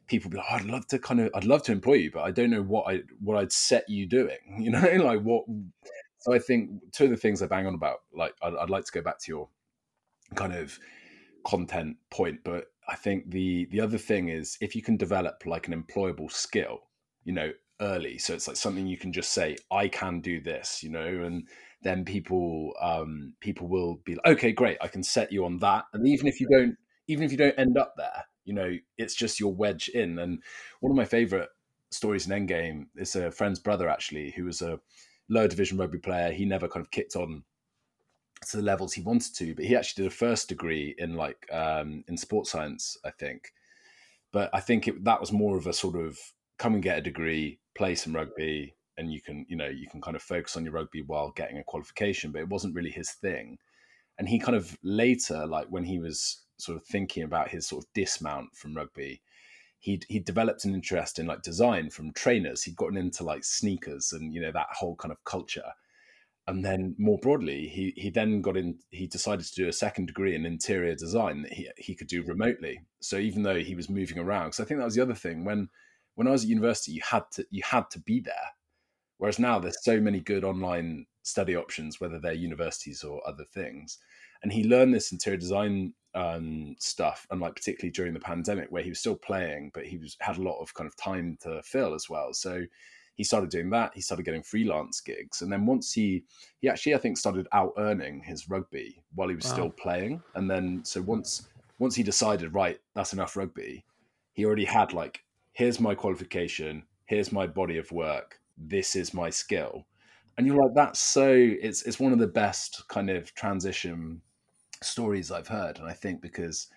Speaker 1: people be like, oh, I'd love to kind of, I'd love to employ you, but I don't know what I, what I'd set you doing, you know, like what, so I think two of the things I bang on about, like, I'd, I'd like to go back to your kind of content point, but I think the, the other thing is if you can develop like an employable skill, you know, early. So it's like something you can just say i can do this you know and then people um people will be like okay great i can set you on that. And even if you don't even if you don't end up there you know it's just your wedge in. And one of my favorite stories in endgame is a friend's brother actually who was a lower division rugby player. He never kind of kicked on to the levels he wanted to but he actually did a first degree in like um in sports science i think. But i think it, that was more of a sort of come and get a degree play some rugby, and you can you know you can kind of focus on your rugby while getting a qualification but it wasn't really his thing. And he kind of later like when he was sort of thinking about his sort of dismount from rugby he he developed an interest in like design from trainers. He'd gotten into like sneakers and you know that whole kind of culture. And then more broadly he he then got in he decided to do a second degree in interior design that he, he could do remotely. So even though he was moving around because i think that was the other thing when when i was at university you had to you had to be there whereas now there's so many good online study options whether they're universities or other things and he learned this interior design um, stuff and like particularly during the pandemic where he was still playing but he was had a lot of kind of time to fill as well so he started doing that. He started getting freelance gigs, and then once he he actually I think started out earning his rugby while he was wow. still playing. And then so once once he decided right that's enough rugby, he already had like here's my qualification, here's my body of work, this is my skill, and you're like that's so it's it's one of the best kind of transition stories I've heard, and I think because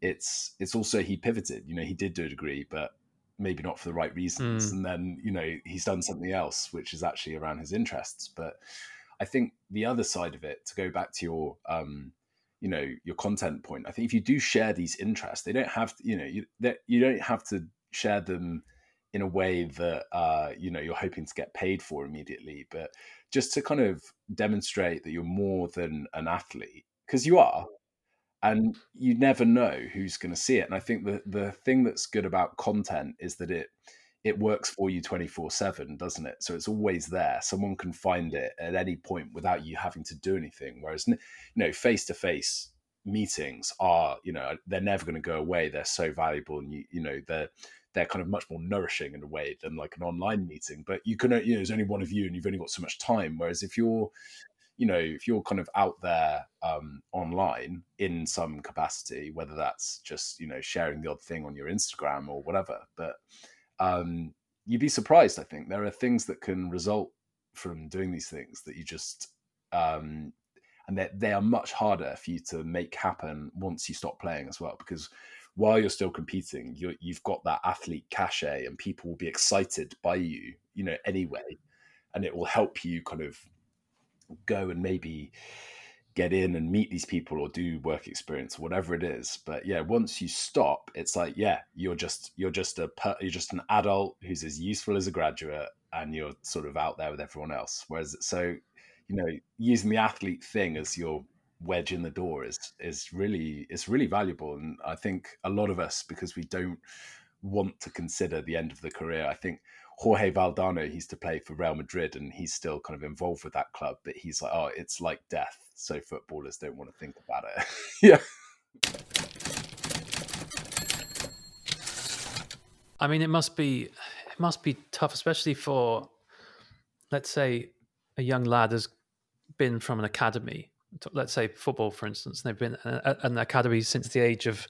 Speaker 1: it's it's also he pivoted. You know, he did do a degree, but maybe not for the right reasons. Mm. And then, you know, he's done something else, which is actually around his interests. But I think the other side of it, to go back to your, um, you know, your content point, I think if you do share these interests, they don't have to, you know, you, you don't have to share them in a way that, uh, you know, you're hoping to get paid for immediately, but just to kind of demonstrate that you're more than an athlete, because you are, and you never know who's going to see it and i think the the thing that's good about content is that it it works for you 24 7 doesn't it? So it's always there someone can find it at any point without you having to do anything whereas you know face to face meetings are you know they're never going to go away they're so valuable and you you know they're they're kind of much more nourishing in a way than like an online meeting but you can you know there's only one of you and you've only got so much time whereas if you're you know, if you're kind of out there um, online in some capacity, whether that's just you know sharing the odd thing on your Instagram or whatever, but um, you'd be surprised. I think there are things that can result from doing these things that you just um, and they they are much harder for you to make happen once you stop playing as well because while you're still competing you you've got that athlete cachet and people will be excited by you you know anyway. And it will help you kind of go and maybe get in and meet these people or do work experience whatever it is. But yeah once you stop it's like yeah you're just you're just a you're just an adult who's as useful as a graduate and you're sort of out there with everyone else. Whereas so you know using the athlete thing as your wedge in the door is is really it's really valuable and i think a lot of us because we don't want to consider the end of the career i think Jorge Valdano, he used to play for Real Madrid and he's still kind of involved with that club, but he's like, oh, it's like death. So footballers don't want to think about it. yeah.
Speaker 2: I mean, it must be it must be tough, especially for, let's say, a young lad has been from an academy. Let's say football, for instance, they've been at an academy since the age of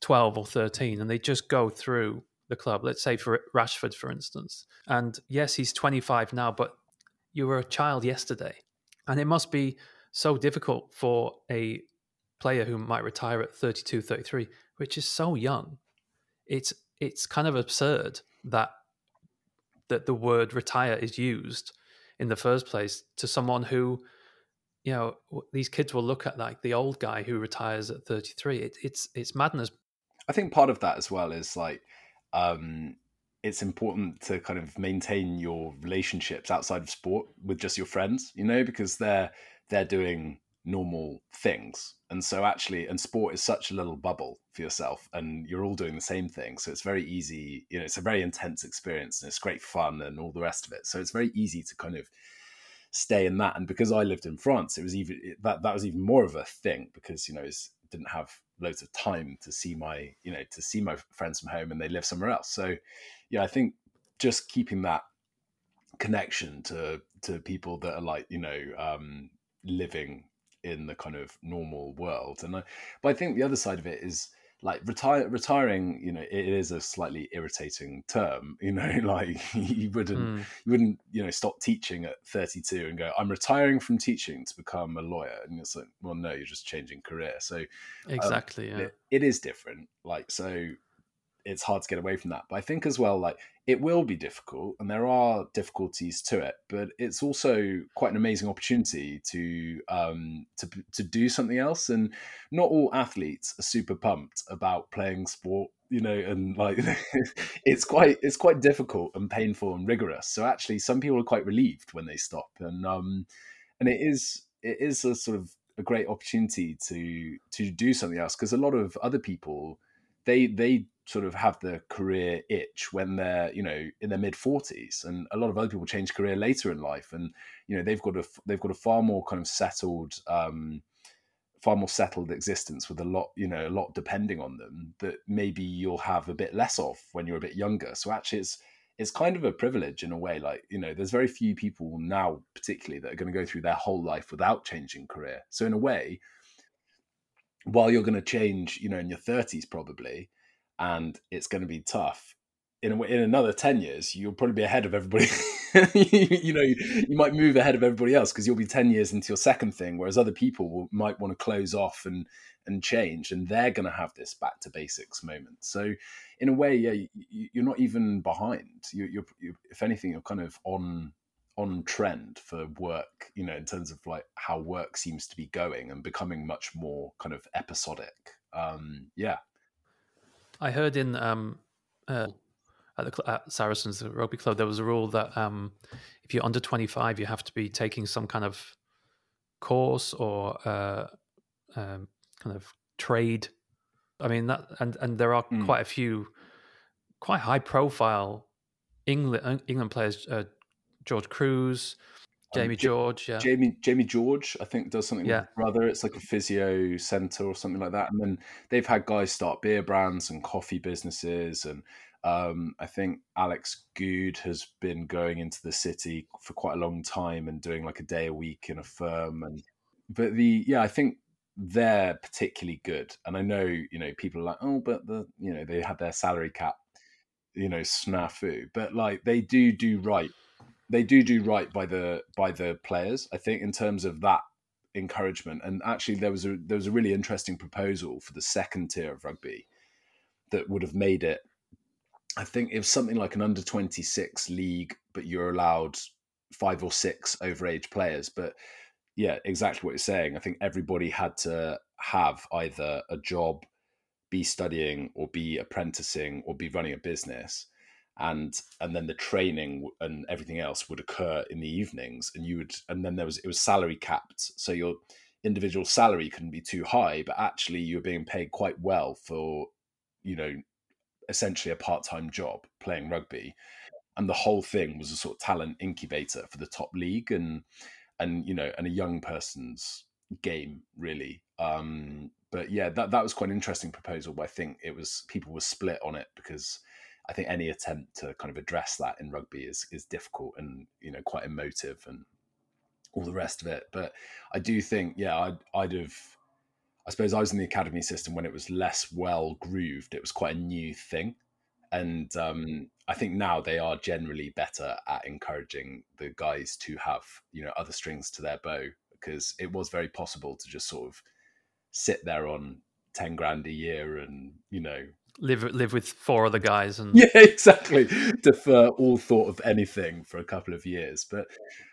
Speaker 2: twelve or thirteen, and they just go through the club. Let's say for Rashford, for instance. And yes, he's 25 now, but you were a child yesterday. And it must be so difficult for a player who might retire at 32, 33, which is so young. It's it's kind of absurd that that the word retire is used in the first place to someone who you know these kids will look at like the old guy who retires at 33 it, it's it's madness
Speaker 1: i think part of that as well is like um, it's important to kind of maintain your relationships outside of sport with just your friends, you know, because they're they're doing normal things. And so actually and sport is such a little bubble for yourself and you're all doing the same thing. So it's very easy, you know, it's a very intense experience and it's great fun and all the rest of it. So it's very easy to kind of stay in that. And because I lived in France, it was even that that was even more of a thing because, you know, it didn't have loads of time to see my you know to see my friends from home and they live somewhere else so yeah i think just keeping that connection to to people that are like you know um living in the kind of normal world and I, but i think the other side of it is like retire retiring you know it is a slightly irritating term you know like you wouldn't mm. you wouldn't you know stop teaching at 32 and go i'm retiring from teaching to become a lawyer and it's like well no you're just changing career so
Speaker 2: exactly um, yeah.
Speaker 1: it, it is different like so it's hard to get away from that. But I think as well, like it will be difficult, and there are difficulties to it. But it's also quite an amazing opportunity to um, to to do something else. And not all athletes are super pumped about playing sport, you know. And like it's quite it's quite difficult and painful and rigorous. So actually, some people are quite relieved when they stop, and um, and it is it is a sort of a great opportunity to to do something else because a lot of other people they they sort of have the career itch when they're you know in their mid 40s and a lot of other people change career later in life and you know they've got a they've got a far more kind of settled um far more settled existence with a lot you know a lot depending on them that maybe you'll have a bit less of when you're a bit younger. So actually it's it's kind of a privilege in a way like you know there's very few people now particularly that are going to go through their whole life without changing career. So in a way while you're going to change you know in your 30s probably and it's going to be tough. In in another ten years, you'll probably be ahead of everybody. you, know, you, you, might move ahead of everybody else because you'll be ten years into your second thing, whereas other people will, might want to close off and and change, and they're going to have this back to basics moment. So, in a way, yeah, you, are not even behind. You, you're, you're, if anything, you're kind of on on trend for work. You know, in terms of like how work seems to be going and becoming much more kind of episodic. Um, yeah,
Speaker 2: I heard in um, uh, at the at Saracens the rugby club there was a rule that um, if you're under 25, you have to be taking some kind of course or uh, um, kind of trade. I mean that, and and there are mm. quite a few quite high profile England England players. Uh, George Kruis, Jamie um, George, yeah.
Speaker 1: Jamie Jamie George, I think does something yeah. with brother. It's like a physio center or something like that. And then they've had guys start beer brands and coffee businesses and um, I think Alex Goode has been going into the city for quite a long time and doing like a day a week in a firm. And but the yeah, I think they're particularly good. And I know you know people are like, oh, but the you know they had their salary cap, you know, snafu. But like they do do right they do do right by the by the players. I think in terms of that encouragement. And actually, there was a there was a really interesting proposal for the second tier of rugby that would have made it. I think it was something like an under twenty six league, but you're allowed five or six overage players. But yeah, exactly what you're saying. I think everybody had to have either a job, be studying, or be apprenticing, or be running a business and and then the training and everything else would occur in the evenings and you would and then there was it was salary capped so your individual salary couldn't be too high but actually you were being paid quite well for you know essentially a part-time job playing rugby and the whole thing was a sort of talent incubator for the top league and and you know and a young person's game really. Um but yeah that that was quite an interesting proposal but i think it was people were split on it because I think any attempt to kind of address that in rugby is is difficult and you know quite emotive and all the rest of it. But I do think, yeah, I'd, I'd have. I suppose I was in the academy system when it was less well grooved. It was quite a new thing, and um, I think now they are generally better at encouraging the guys to have you know other strings to their bow because it was very possible to just sort of sit there on ten grand a year and you know
Speaker 2: live live with four other guys and
Speaker 1: yeah exactly. Defer all thought of anything for a couple of years. But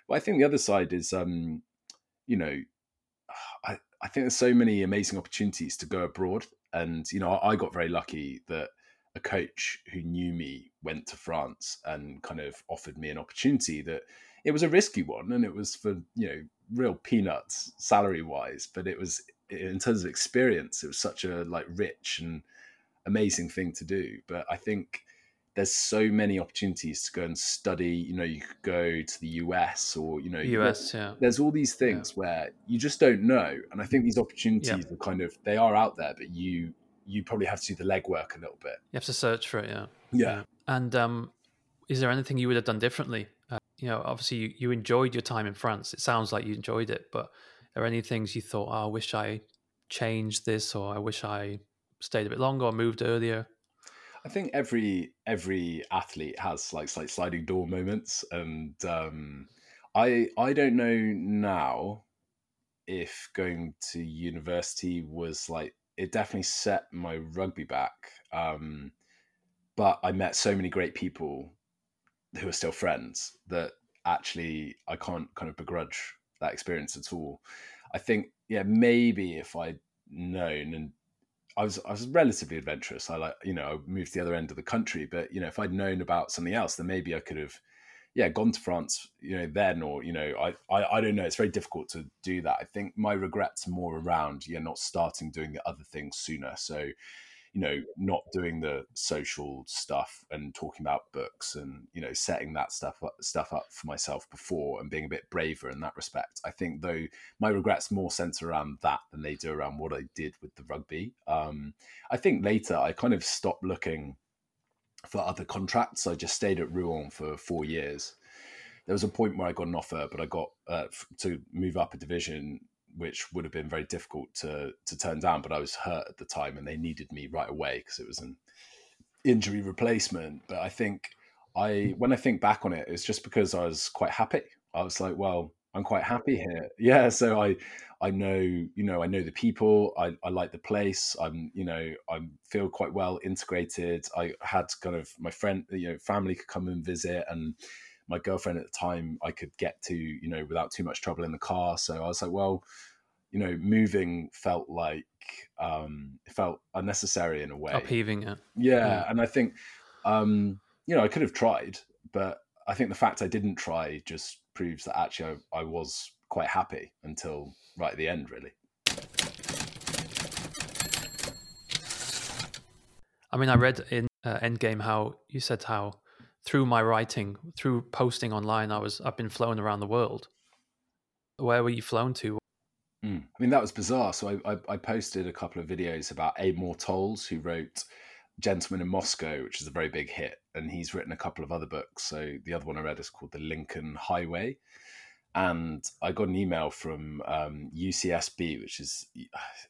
Speaker 1: well, i think the other side is um you know i i think there's so many amazing opportunities to go abroad. And you know i got very lucky that a coach who knew me went to france and kind of offered me an opportunity that it was a risky one and it was for you know real peanuts salary wise but it was in terms of experience it was such a like rich and amazing thing to do. But I think there's so many opportunities to go and study. You know, you could go to the US or you know,
Speaker 2: US. Yeah.
Speaker 1: There's all these things yeah. where you just don't know, and I think these opportunities yeah. are kind of they are out there, but you you probably have to do the legwork a little bit.
Speaker 2: You have to search for it. Yeah.
Speaker 1: Yeah.
Speaker 2: And um, is there anything you would have done differently? Uh, you know, obviously you, you enjoyed your time in France. It sounds like you enjoyed it, but are there any things you thought, oh, I wish I changed this, or I wish I stayed a bit longer or moved earlier?
Speaker 1: I think every every athlete has like like sliding door moments, and um, I I don't know now if going to university was like it definitely set my rugby back. Um, but I met so many great people who are still friends that actually I can't kind of begrudge that experience at all. I think, yeah, maybe if I'd known and I was I was relatively adventurous. I like you know I moved to the other end of the country, but you know if I'd known about something else, then maybe I could have yeah gone to France you know then or you know I, I I don't know. It's very difficult to do that. I think my regrets more around yeah not starting doing the other things sooner. So you know, not doing the social stuff and talking about books and you know setting that stuff up, stuff up for myself before and being a bit braver in that respect. I think though my regrets more center around that than they do around what I did with the rugby. Um, I think later I kind of stopped looking for other contracts. I just stayed at Rouen for four years. There was a point where I got an offer, but I got uh, to move up a division which would have been very difficult to to turn down. But I was hurt at the time, and they needed me right away because it was an injury replacement. But I think I, when I think back on it, it's just because I was quite happy. I was like, well, I'm quite happy here. Yeah, so I I know you know I know the people. I, I like the place. I'm you know I feel quite well integrated. I had kind of my friend you know family could come and visit and my girlfriend at the time I could get to, you know, without too much trouble in the car. So I was like, well, you know, moving felt like um felt unnecessary in a way.
Speaker 2: Upheaving it.
Speaker 1: Yeah. yeah. And I think um, you know, I could have tried, but I think the fact I didn't try just proves that actually I, I was quite happy until right at the end, really.
Speaker 2: I mean, I read in uh, Endgame how you said how through my writing, through posting online, I was I've been flown around the world. Where were you flown to?
Speaker 1: Mm. I mean, that was bizarre. So I, I, I, posted a couple of videos about Amor Towles, who wrote Gentleman in Moscow, which is a very big hit, and he's written a couple of other books. So the other one I read is called The Lincoln Highway. And I got an email from um, UCSB, which is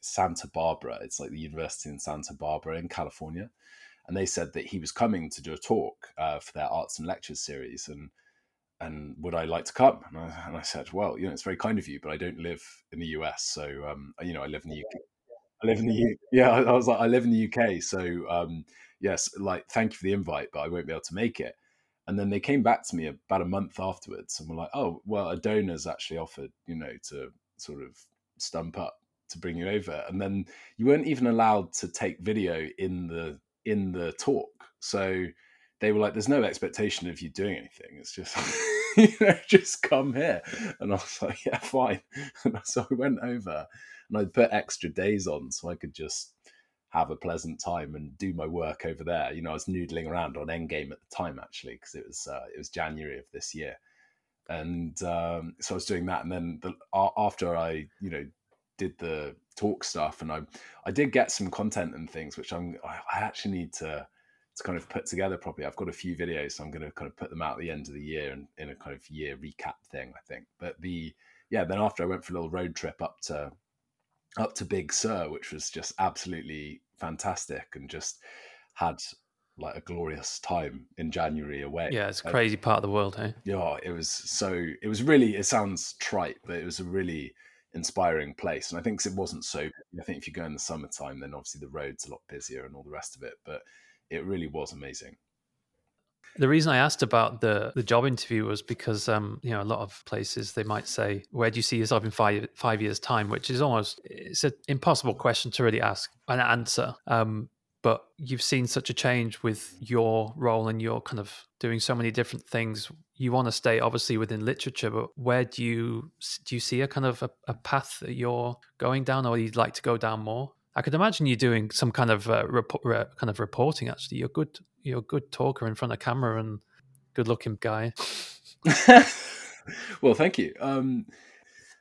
Speaker 1: Santa Barbara. It's like the university in Santa Barbara in California and they said that he was coming to do a talk uh, for their arts and lectures series, and and would I like to come? And I, and I, said, well, you know, it's very kind of you, but I don't live in the US, so um, you know, I live in the UK. I live in the U- yeah. I was like, I live in the UK, so um, yes, like, thank you for the invite, but I won't be able to make it. And then they came back to me about a month afterwards, and were like, oh, well, a donor's actually offered, you know, to sort of stump up to bring you over, and then you weren't even allowed to take video in the in the talk. So they were like, "There's no expectation of you doing anything. It's just." you know, just come here. And I was like, yeah, fine. And so I went over and I put extra days on so I could just have a pleasant time and do my work over there. You know, I was noodling around on Endgame at the time actually because it was uh, it was January of this year, and um, so I was doing that. And then the, after I you know did the talk stuff, and I I did get some content and things which I'm I actually need to to kind of put together properly. I've got a few videos, so I'm going to kind of put them out at the end of the year and in a kind of year recap thing, I think. But the yeah, then after I went for a little road trip up to up to Big Sur, which was just absolutely fantastic, and just had like a glorious time in January away.
Speaker 2: Yeah, it's a uh, crazy part of the world, hey?
Speaker 1: Yeah, it was so. It was really. It sounds trite, but it was a really inspiring place. And I think it wasn't so. I think if you go in the summertime, then obviously the roads a lot busier and all the rest of it. But it really was amazing.
Speaker 2: The reason I asked about the the job interview was because um, you know a lot of places they might say, "Where do you see yourself in five five years' time?" Which is almost it's an impossible question to really ask and answer. Um, but you've seen such a change with your role and you're kind of doing so many different things. You want to stay obviously within literature but where do you do you see a kind of a, a path that you're going down or you'd like to go down more? I could imagine you doing some kind of uh, re- kind of reporting actually. You're good you're a good talker in front of camera and good looking guy.
Speaker 1: Well thank you. Um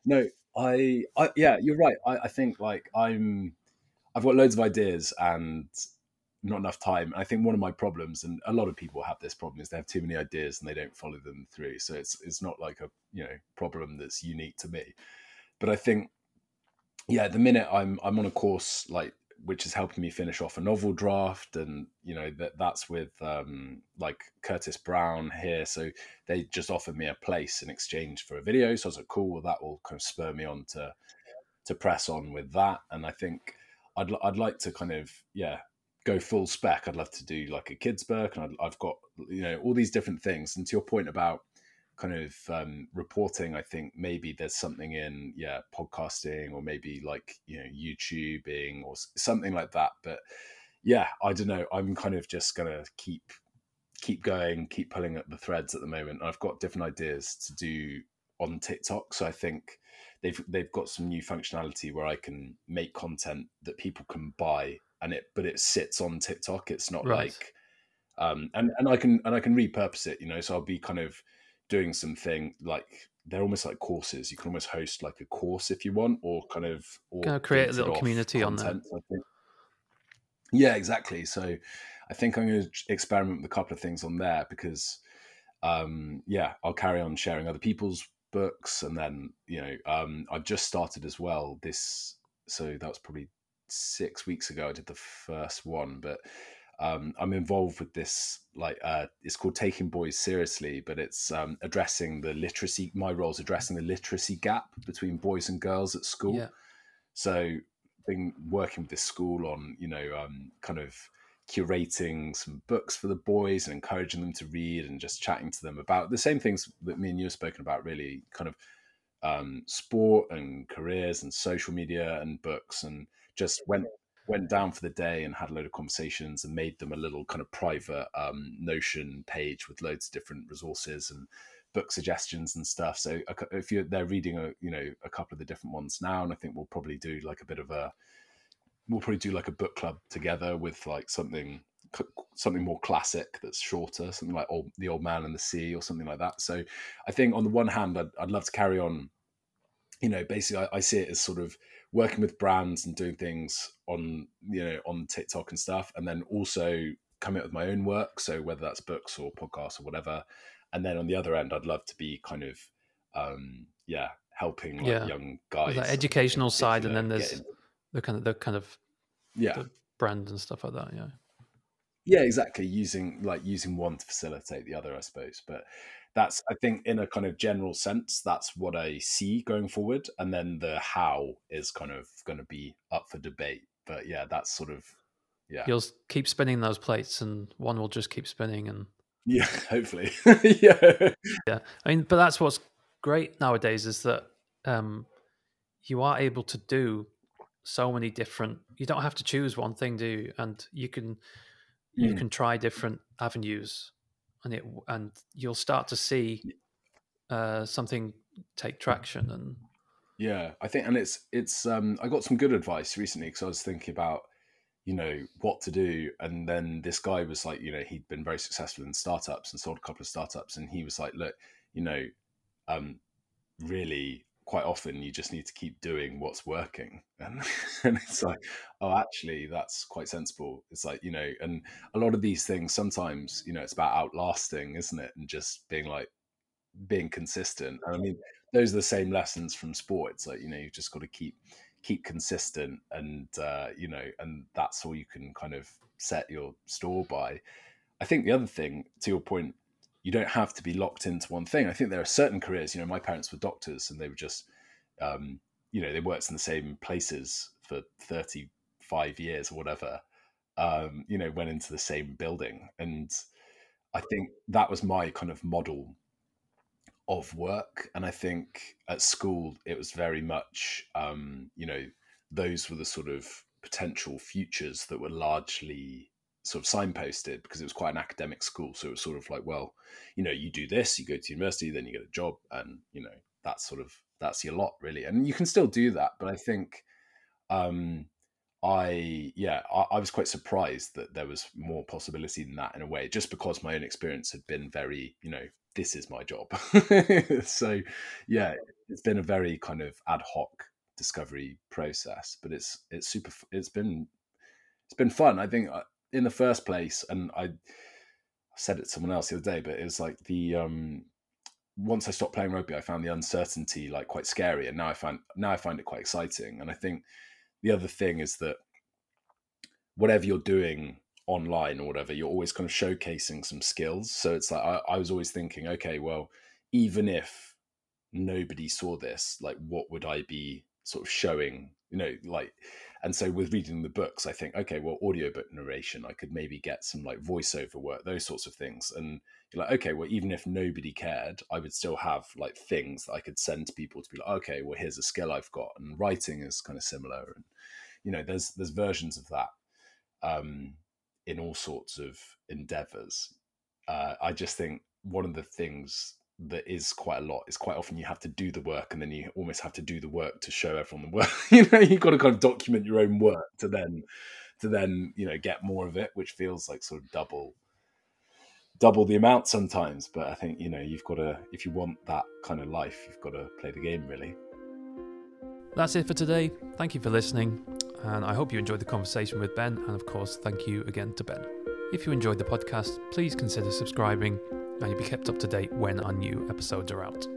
Speaker 1: no I, I yeah you're right. I, I think like i'm I've got loads of ideas and not enough time. I think one of my problems, and a lot of people have this problem, is they have too many ideas and they don't follow them through. So it's it's not like a you know problem that's unique to me. But I think, yeah, the minute I'm I'm on a course like which is helping me finish off a novel draft, and you know that that's with um, like Curtis Brown here. So they just offered me a place in exchange for a video. So I was like, cool. Well, that will kind of spur me on to to press on with that. And I think I'd I'd like to kind of yeah go full spec, I'd love to do like a kids book, and i have got you know all these different things. And to your point about kind of um, reporting, I think maybe there's something in yeah podcasting or maybe like you know YouTubing or something like that. But yeah, I don't know. I'm kind of just gonna keep keep going, keep pulling at the threads at the moment. I've got different ideas to do on TikTok, so I think they've they've got some new functionality where I can make content that people can buy, and it but it sits on TikTok. It's not right. like um, and and I can and I can repurpose it. You know, so I'll be kind of doing something like they're almost like courses. You can almost host like a course if you want, or kind of or
Speaker 2: kind of create a little community content, on there.
Speaker 1: Yeah, exactly. So I think I'm going to experiment with a couple of things on there because, um, yeah, I'll carry on sharing other people's books, and then you know, um, I've just started as well. This so that was probably six weeks ago. I did the first one, but um, I'm involved with this. Like, uh, it's called Taking Boys Seriously, but it's um, addressing the literacy. My role is addressing the literacy gap between boys and girls at school. Yeah. So, been working with this school on, you know, um, kind of curating some books for the boys and encouraging them to read and just chatting to them about the same things that me and you have spoken about really kind of um, sport and careers and social media and books and just went went down for the day and had a load of conversations and made them a little kind of private um, notion page with loads of different resources and book suggestions and stuff. So if you're they're reading a you know a couple of the different ones now and i think we'll probably do like a bit of a we'll probably do like a book club together with like something something more classic that's shorter, something like old, the Old Man and the Sea or something like that. So I think on the one hand, I'd, I'd love to carry on. You know, basically, I, I, see it as sort of working with brands and doing things on you know on TikTok and stuff, and then also coming up with my own work. So whether that's books or podcasts or whatever, and then on the other end, I'd love to be kind of um, yeah helping like, yeah. young guys,
Speaker 2: that educational side, and then there's the kind of the kind of
Speaker 1: yeah
Speaker 2: brand and stuff like that. Yeah,
Speaker 1: yeah, exactly. Using like using one to facilitate the other, I suppose. But that's I think in a kind of general sense, that's what I see going forward, and then the how is kind of going to be up for debate. But yeah, that's sort of yeah.
Speaker 2: You'll keep spinning those plates, and one will just keep spinning, and
Speaker 1: yeah, hopefully, yeah,
Speaker 2: yeah. I mean, but that's what's great nowadays is that um, you are able to do so many different you don't have to choose one thing do you? and you can you hmm. can try different avenues and it and you'll start to see uh, something take traction and
Speaker 1: yeah i think and it's it's um i got some good advice recently because i was thinking about you know what to do and then this guy was like you know he'd been very successful in startups and sold a couple of startups and he was like look you know um really quite often you just need to keep doing what's working. And, and it's like oh actually that's quite sensible. It's like you know and a lot of these things sometimes you know it's about outlasting isn't it? And just being like being consistent. And i mean those are the same lessons from sport it's like you know you've just got to keep keep consistent and uh, you know and that's all you can kind of set your store by. I think the other thing to your point you don't have to be locked into one thing. I think there are certain careers. You know, my parents were doctors, and they were just, um, you know, they worked in the same places for thirty-five years or whatever. Um, you know, went into the same building, and I think that was my kind of model of work. And I think at school it was very much, um, you know, those were the sort of potential futures that were largely sort of signposted because it was quite an academic school. So it was sort of like, well, you know, you do this, you go to university, then you get a job, and you know, that's sort of that's your lot really. And you can still do that, but I think um I yeah, I, I was quite surprised that there was more possibility than that in a way, just because my own experience had been very, you know, this is my job. so yeah, it's been a very kind of ad hoc discovery process, but it's it's super. It's been it's been fun. I think uh, in the first place, and I said it to someone else the other day, but it was like the um, once I stopped playing rugby, I found the uncertainty like quite scary, and now I find now I find it quite exciting. And I think the other thing is that whatever you're doing online or whatever, you're always kind of showcasing some skills. So it's like I, I was always thinking, okay, well, even if nobody saw this, like what would I be sort of showing? You know, like and so with reading the books i think okay well audiobook narration i could maybe get some like voiceover work those sorts of things. And you're like okay well even if nobody cared i would still have like things that i could send to people to be like okay well here's a skill i've got and writing is kind of similar and you know there's there's versions of that um in all sorts of endeavors. Uh i just think one of the things that is quite a lot. It's quite often you have to do the work and then you almost have to do the work to show everyone the work. you know, you've got to kind of document your own work to then to then, you know, get more of it, which feels like sort of double double the amount sometimes. But I think, you know, you've got to if you want that kind of life, you've got to play the game really.
Speaker 2: That's it for today. Thank you for listening. And I hope you enjoyed the conversation with Ben. And of course, thank you again to Ben. If you enjoyed the podcast, please consider subscribing and you'll be kept up to date when our new episodes are out.